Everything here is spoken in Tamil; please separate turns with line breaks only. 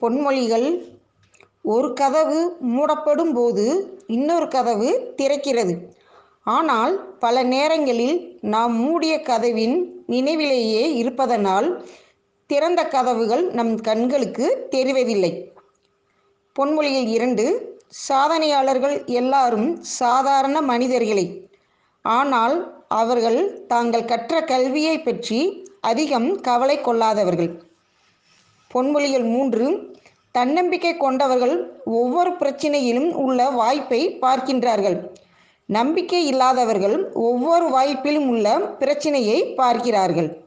பொன்மொழிகள் ஒரு கதவு மூடப்படும் போது இன்னொரு கதவு திறக்கிறது. ஆனால் பல நேரங்களில் நாம் மூடிய கதவின் நினைவிலேயே இருப்பதனால் திறந்த கதவுகள் நம் கண்களுக்கு தெரிவதில்லை. பொன்மொழிகள் இரண்டு சாதனையாளர்கள் எல்லாரும் சாதாரண மனிதர்களே. ஆனால் அவர்கள் தாங்கள் கற்ற கல்வியை பற்றி அதிகம் கவலை கொள்ளாதவர்கள். பொன்மொழிகள் மூன்று தன்னம்பிக்கை கொண்டவர்கள் ஒவ்வொரு பிரச்சனையிலும் உள்ள வாய்ப்பை பார்க்கின்றார்கள். நம்பிக்கை இல்லாதவர்கள் ஒவ்வொரு வாய்ப்பிலும் உள்ள பிரச்சனையை பார்க்கிறார்கள்.